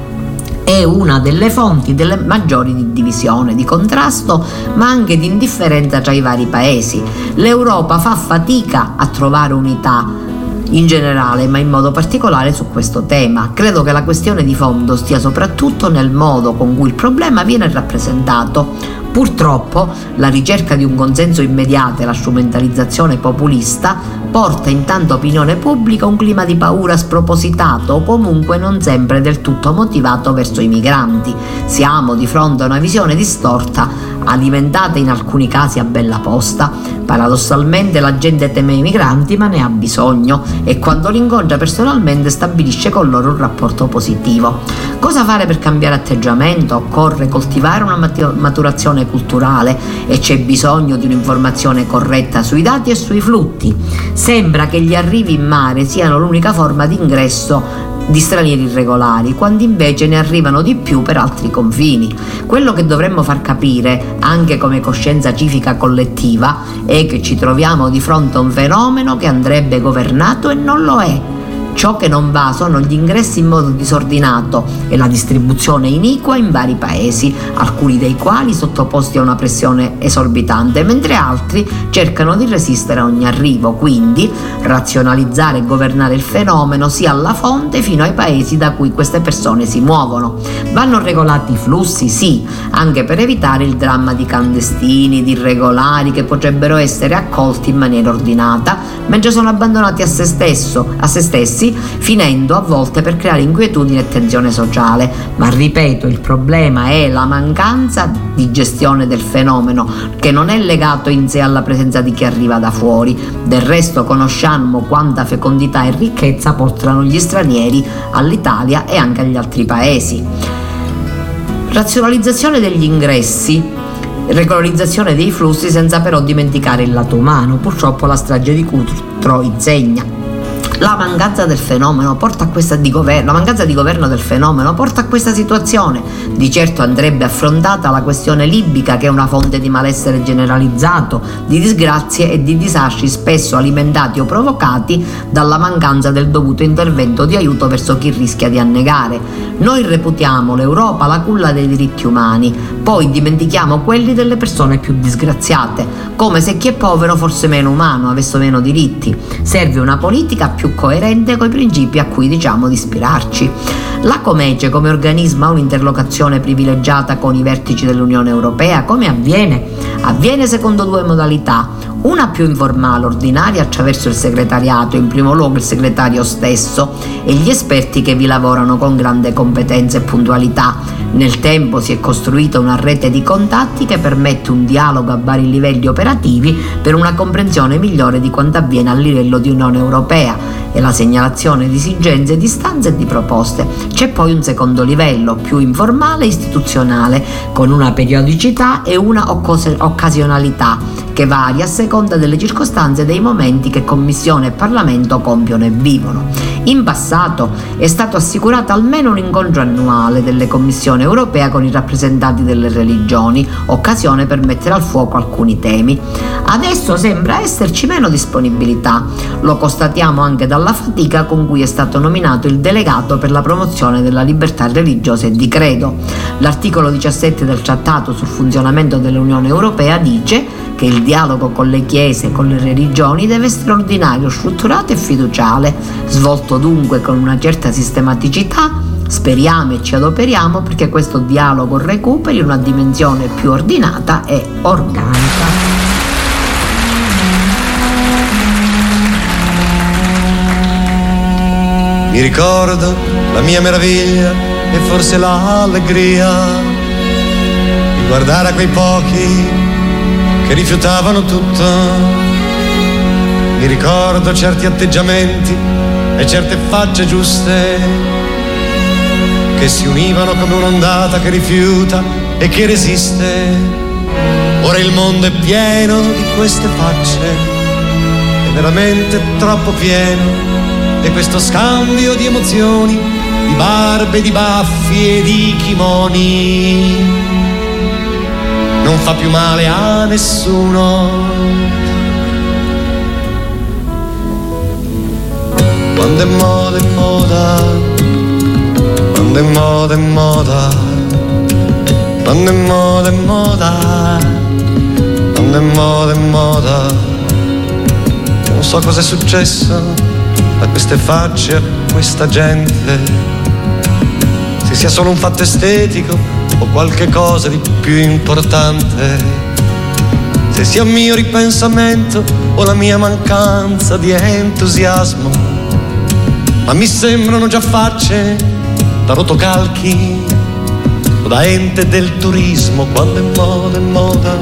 Speaker 2: è una delle fonti delle maggiori di divisione, di contrasto, ma anche di indifferenza tra i vari paesi. L'Europa fa fatica a trovare unità in generale, ma in modo particolare su questo tema. Credo che la questione di fondo stia soprattutto nel modo con cui il problema viene rappresentato. Purtroppo la ricerca di un consenso immediato e la strumentalizzazione populista porta intanto opinione pubblica un clima di paura spropositato o comunque non sempre del tutto motivato verso i migranti. Siamo di fronte a una visione distorta, alimentata in alcuni casi a bella posta. Paradossalmente la gente teme i migranti ma ne ha bisogno e quando li incontra personalmente stabilisce con loro un rapporto positivo. Cosa fare per cambiare atteggiamento? Occorre coltivare una maturazione culturale e c'è bisogno di un'informazione corretta sui dati e sui flutti. Sembra che gli arrivi in mare siano l'unica forma di ingresso di stranieri irregolari, quando invece ne arrivano di più per altri confini. Quello che dovremmo far capire, anche come coscienza civica collettiva, è che ci troviamo di fronte a un fenomeno che andrebbe governato e non lo è Ciò che non va sono gli ingressi in modo disordinato e la distribuzione iniqua in vari paesi, alcuni dei quali sottoposti a una pressione esorbitante, mentre altri cercano di resistere a ogni arrivo. Quindi razionalizzare e governare il fenomeno sia alla fonte fino ai paesi da cui queste persone si muovono. Vanno regolati i flussi, sì, anche per evitare il dramma di clandestini, di irregolari che potrebbero essere accolti in maniera ordinata, mentre sono abbandonati a se, stesso, a se stessi finendo a volte per creare inquietudine e tensione sociale. Ma ripeto, il problema è la mancanza di gestione del fenomeno, che non è legato in sé alla presenza di chi arriva da fuori. Del resto conosciamo quanta fecondità e ricchezza portano gli stranieri all'Italia e anche agli altri paesi. Razionalizzazione degli ingressi regolarizzazione dei flussi senza però dimenticare il lato umano. Purtroppo la strage di Cutro insegna la mancanza del fenomeno porta a questa di governo, la mancanza di governo del fenomeno porta a questa situazione. Di certo andrebbe affrontata la questione libica che è una fonte di malessere generalizzato, di disgrazie e di disastri spesso alimentati o provocati dalla mancanza del dovuto intervento di aiuto verso chi rischia di annegare. Noi reputiamo l'Europa la culla dei diritti umani, poi dimentichiamo quelli delle persone più disgraziate, come se chi è povero fosse meno umano, avesse meno diritti. Serve una politica più coerente coi principi a cui diciamo di ispirarci. La Comece come organismo ha un'interlocuzione privilegiata con i vertici dell'Unione Europea, come avviene? Avviene secondo due modalità, una più informale, ordinaria, attraverso il segretariato, in primo luogo il segretario stesso e gli esperti che vi lavorano con grande competenza e puntualità. Nel tempo si è costruita una rete di contatti che permette un dialogo a vari livelli operativi per una comprensione migliore di quanto avviene a livello di Unione Europea e la segnalazione di esigenze, di istanze e di proposte. C'è poi un secondo livello, più informale e istituzionale, con una periodicità e una occasionalità che varia a seconda delle circostanze e dei momenti che Commissione e Parlamento compiono e vivono. In passato è stato assicurato almeno un incontro annuale delle Commissioni europee con i rappresentanti delle religioni, occasione per mettere al fuoco alcuni temi. Adesso sembra esserci meno disponibilità, lo constatiamo anche dalla fatica con cui è stato nominato il delegato per la promozione della libertà religiosa e di credo. L'articolo 17 del Trattato sul funzionamento dell'Unione Europea dice che il dialogo con le chiese e con le religioni deve essere ordinario, strutturato e fiduciale, svolto dunque con una certa sistematicità Speriamo e ci adoperiamo perché questo dialogo recuperi una dimensione più ordinata e organica.
Speaker 4: Mi ricordo la mia meraviglia e forse l'allegria di guardare a quei pochi che rifiutavano tutto. Mi ricordo certi atteggiamenti e certe facce giuste che si univano come un'ondata che rifiuta e che resiste. Ora il mondo è pieno di queste facce, è veramente troppo pieno e questo scambio di emozioni, di barbe, di baffi e di kimoni non fa più male a nessuno. Quando è moda moda è moda, quando è moda è moda, quando è moda è moda. Non so cosa è successo a queste facce, a questa gente. Se sia solo un fatto estetico o qualche cosa di più importante. Se sia mio ripensamento o la mia mancanza di entusiasmo, ma mi sembrano già facce da rotocalchi o da ente del turismo quando è moda è moda,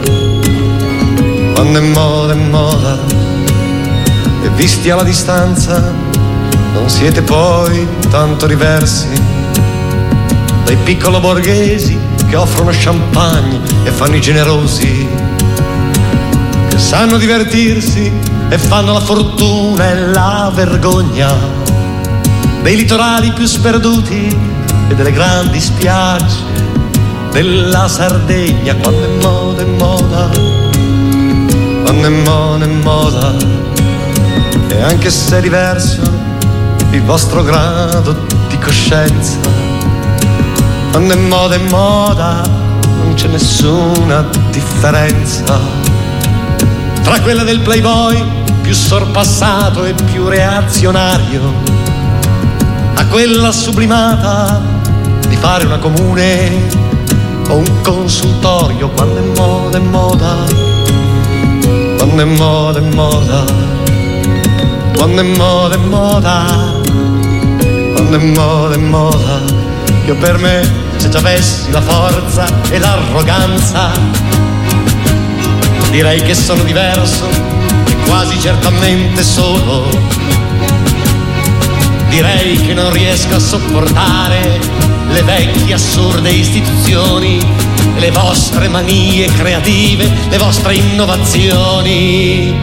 Speaker 4: quando è moda è moda, e visti alla distanza non siete poi tanto diversi dai piccolo borghesi che offrono champagne e fanno i generosi, che sanno divertirsi e fanno la fortuna e la vergogna, dei litorali più sperduti e delle grandi spiagge della Sardegna, quando è moda è moda, quando è moda è moda, e anche se è diverso il vostro grado di coscienza. Quando è moda è moda, non c'è nessuna differenza. Tra quella del playboy più sorpassato e più reazionario, a quella sublimata di fare una comune o un consultorio quando è moda è moda, quando è moda è moda, quando è moda è moda quando è moda è moda. Io per me, se già avessi la forza e l'arroganza, direi che sono diverso e quasi certamente solo. Direi che non riesco a sopportare le vecchie assurde istituzioni, le vostre manie creative, le vostre innovazioni.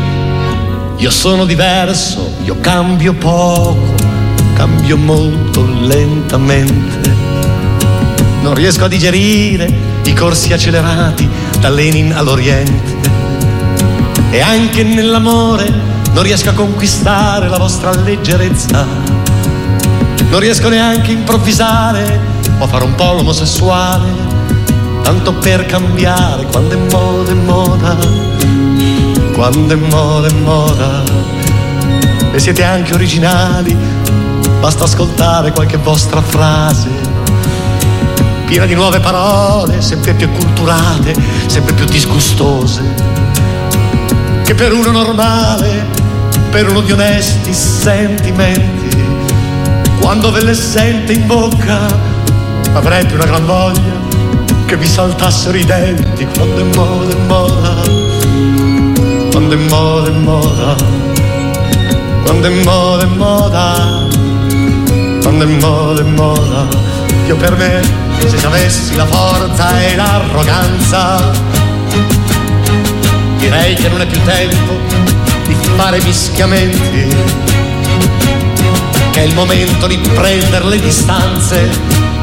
Speaker 4: Io sono diverso, io cambio poco cambio molto lentamente. Non riesco a digerire i corsi accelerati da Lenin all'Oriente. E anche nell'amore non riesco a conquistare la vostra leggerezza. Non riesco neanche a improvvisare o a fare un po' l'omosessuale, tanto per cambiare quando è moda è moda, quando è moda è moda. E siete anche originali basta ascoltare qualche vostra frase, piena di nuove parole, sempre più culturate, sempre più disgustose, che per uno normale, per uno di onesti sentimenti, quando ve le sente in bocca, avrebbe una gran voglia che vi saltassero i denti quando è moda, è moda, quando è moda, è moda, quando è moda, è moda. Quando è moda è moda. Io per me, se avessi la forza e l'arroganza, direi che non è più tempo di fare mischiamenti, che è il momento di prendere le distanze,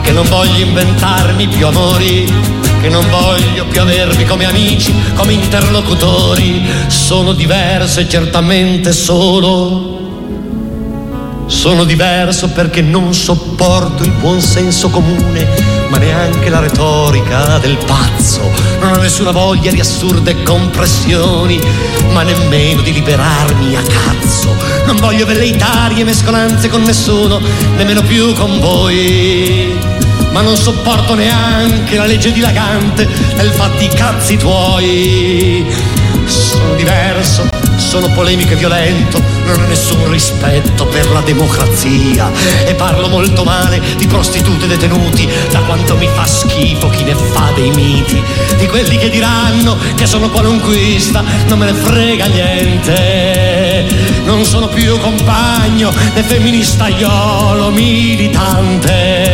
Speaker 4: che non voglio inventarmi più amori, che non voglio più avervi come amici, come interlocutori, sono diverso e certamente solo sono diverso perché non sopporto il buon senso comune, ma neanche la retorica del pazzo. Non ho nessuna voglia di assurde compressioni, ma nemmeno di liberarmi a cazzo. Non voglio velleitarie mescolanze con nessuno, nemmeno più con voi. Ma non sopporto neanche la legge dilagante nel fatti i cazzi tuoi. Sono diverso sono polemico e violento, non ho nessun rispetto per la democrazia. E parlo molto male di prostitute detenuti, da quanto mi fa schifo chi ne fa dei miti, di quelli che diranno che sono qualunquista, non me ne frega niente, non sono più compagno né femministaiolo militante.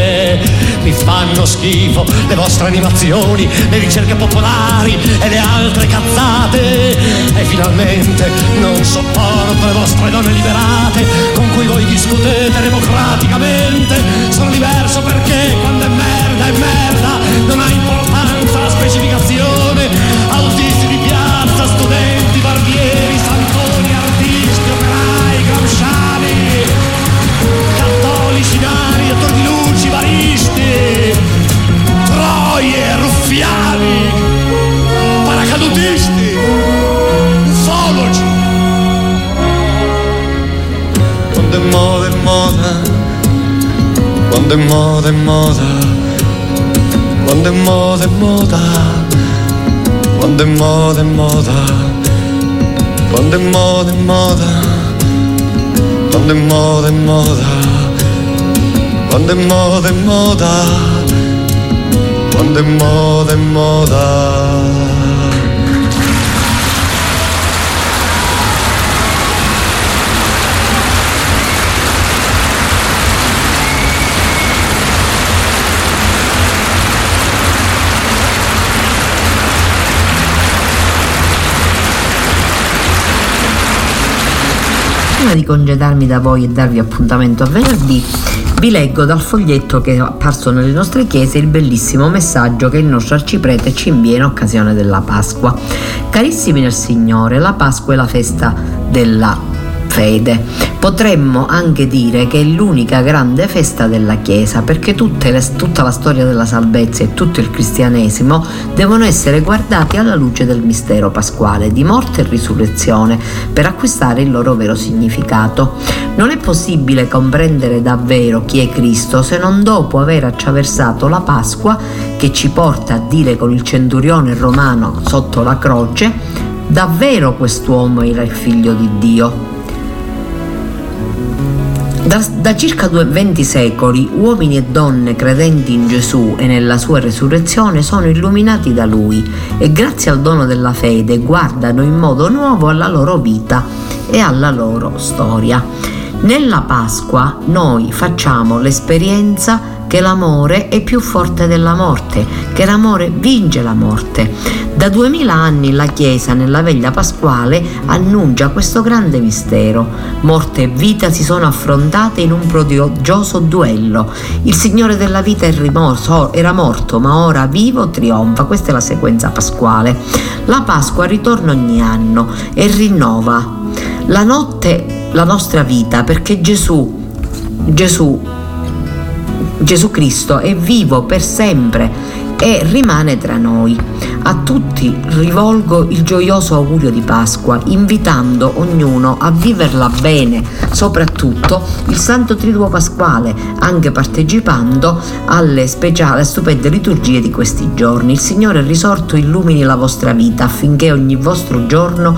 Speaker 4: Mi fanno schifo le vostre animazioni, le ricerche popolari e le altre cazzate. E finalmente non sopporto le vostre donne liberate con cui voi discutete democraticamente. Sono diverso perché quando è merda è merda, non ha importanza moda è moda, quando è moda è moda, quando è moda è moda, quando è moda è moda, quando è moda è moda quando è moda è moda, quando è moda è moda.
Speaker 2: Prima di congedarmi da voi e darvi appuntamento a venerdì, vi leggo dal foglietto che è apparso nelle nostre chiese il bellissimo messaggio che il nostro arciprete ci invia in occasione della Pasqua. Carissimi nel Signore, la Pasqua è la festa della fede. Potremmo anche dire che è l'unica grande festa della Chiesa perché le, tutta la storia della salvezza e tutto il cristianesimo devono essere guardati alla luce del mistero pasquale di morte e risurrezione per acquistare il loro vero significato. Non è possibile comprendere davvero chi è Cristo se non dopo aver attraversato la Pasqua che ci porta a dire con il centurione romano sotto la croce davvero quest'uomo era il figlio di Dio. Da, da, circa 20 secoli uomini e donne credenti in Gesù e nella sua resurrezione sono illuminati da Lui e grazie al dono della fede guardano in modo nuovo alla loro vita e alla loro storia. Nella Pasqua noi facciamo l'esperienza che l'amore è più forte della morte, che l'amore vince la morte. Da duemila anni la Chiesa nella veglia pasquale annuncia questo grande mistero. Morte e vita si sono affrontate in un prodigioso duello. Il Signore della vita rimorso, era morto, ma ora vivo trionfa. Questa è la sequenza pasquale. La Pasqua ritorna ogni anno e rinnova la notte la nostra vita perché Gesù Gesù Gesù Cristo è vivo per sempre e rimane tra noi. A tutti rivolgo il gioioso augurio di Pasqua, invitando ognuno a viverla bene, soprattutto il Santo Triduo Pasquale, anche partecipando alle speciali e stupende liturgie di questi giorni. Il Signore risorto illumini la vostra vita affinché ogni vostro giorno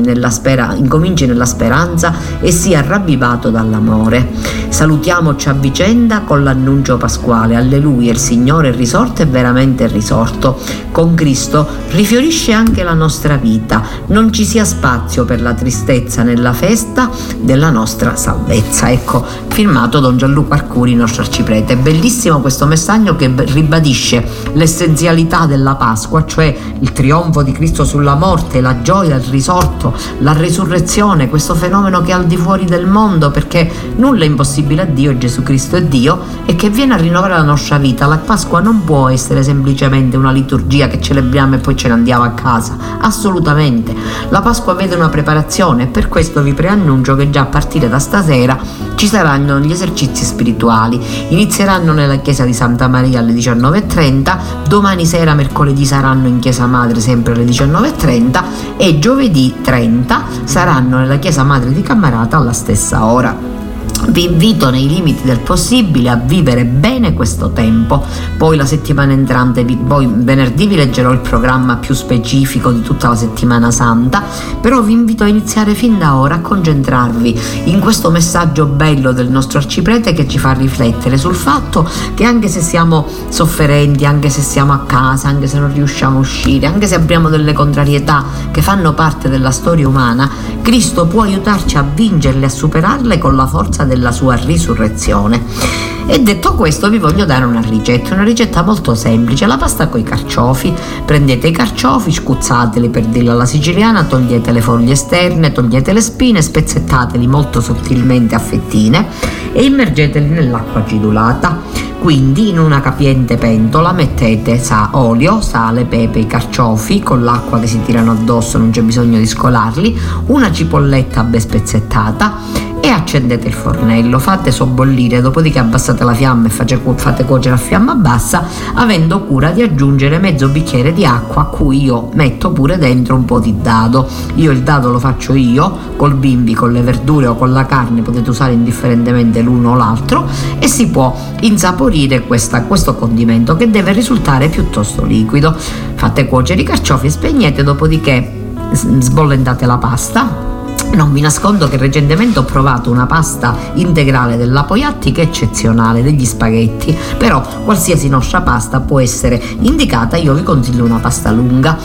Speaker 2: nella spera- incominci nella speranza e sia ravvivato dall'amore. Salutiamoci a vicenda con l'annuncio pasquale. Alleluia, il Signore è risorto è veramente risorto. Con Cristo rifiorisce anche la nostra vita, non ci sia spazio per la tristezza nella festa della nostra salvezza. Ecco, firmato Don Gianluca Arcuri, nostro arciprete. Bellissimo questo messaggio che ribadisce l'essenzialità della Pasqua, cioè il trionfo di Cristo sulla morte, la gioia, il risorto, la resurrezione, questo fenomeno che è al di fuori del mondo, perché nulla è impossibile a Dio, Gesù Cristo è Dio, e che viene a rinnovare la nostra vita. La Pasqua non può essere semplicemente una liturgia che celebriamo e poi ce ne andiamo a casa. Assolutamente. La Pasqua vede una preparazione e per questo vi preannuncio che già a partire da stasera ci saranno gli esercizi spirituali. Inizieranno nella chiesa di Santa Maria alle 19.30, domani sera mercoledì saranno in chiesa madre sempre alle 19.30 e giovedì 30 saranno nella chiesa madre di Cammarata alla stessa ora. Vi invito nei limiti del possibile a vivere bene questo tempo, poi la settimana entrante, poi venerdì vi leggerò il programma più specifico di tutta la settimana santa, però vi invito a iniziare fin da ora a concentrarvi in questo messaggio bello del nostro arciprete che ci fa riflettere sul fatto che anche se siamo sofferenti, anche se siamo a casa, anche se non riusciamo a uscire, anche se abbiamo delle contrarietà che fanno parte della storia umana, Cristo può aiutarci a vincerle, a superarle con la forza del della sua risurrezione. E detto questo vi voglio dare una ricetta, una ricetta molto semplice, la pasta con i carciofi. Prendete i carciofi, scuzzateli per dirla alla siciliana, togliete le foglie esterne, togliete le spine, spezzettateli molto sottilmente a fettine e immergeteli nell'acqua acidulata. Quindi in una capiente pentola mettete sa, olio, sale, pepe, i carciofi con l'acqua che si tirano addosso, non c'è bisogno di scolarli, una cipolletta ben spezzettata e accendete il fornello, fate sobbollire, dopodiché abbassate la fiamma e fate cuocere a fiamma bassa, avendo cura di aggiungere mezzo bicchiere di acqua a cui io metto pure dentro un po' di dado. Io il dado lo faccio io, col bimbi, con le verdure o con la carne, potete usare indifferentemente l'uno o l'altro e si può insaporire questa, questo condimento che deve risultare piuttosto liquido. Fate cuocere i carciofi e spegnete, dopodiché sbollentate la pasta non vi nascondo che recentemente ho provato una pasta integrale della Poiatti che è eccezionale, degli spaghetti, però qualsiasi nostra pasta può essere indicata, io vi consiglio una pasta lunga.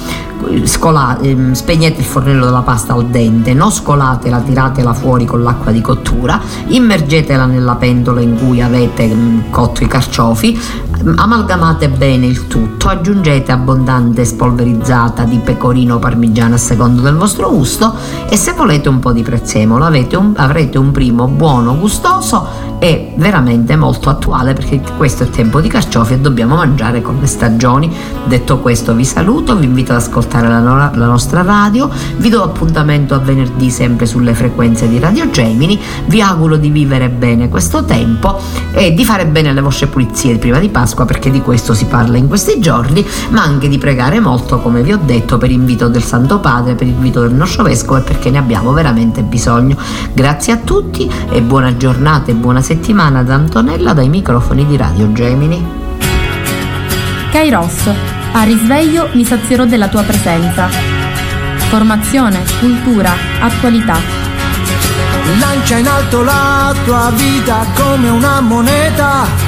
Speaker 2: Scola, ehm, spegnete il fornello della pasta al dente, non scolatela, tiratela fuori con l'acqua di cottura, immergetela nella pentola in cui avete mh, cotto i carciofi, amalgamate bene il tutto, aggiungete abbondante spolverizzata di pecorino parmigiano a secondo del vostro gusto e se volete un po' di prezzemolo un, avrete un primo buono gustoso è veramente molto attuale perché questo è tempo di carciofi e dobbiamo mangiare con le stagioni. Detto questo vi saluto, vi invito ad ascoltare la, no- la nostra radio, vi do appuntamento a venerdì sempre sulle frequenze di Radio Gemini, vi auguro di vivere bene questo tempo e di fare bene le vostre pulizie prima di Pasqua perché di questo si parla in questi giorni, ma anche di pregare molto come vi ho detto per invito del Santo Padre, per invito del nostro Vescovo e perché ne abbiamo veramente bisogno. Grazie a tutti e buona giornata e buona settimana da Antonella dai microfoni di Radio Gemini.
Speaker 5: Kairos, a risveglio mi sazierò della tua presenza. Formazione, cultura, attualità.
Speaker 3: Lancia in alto la tua vita come una moneta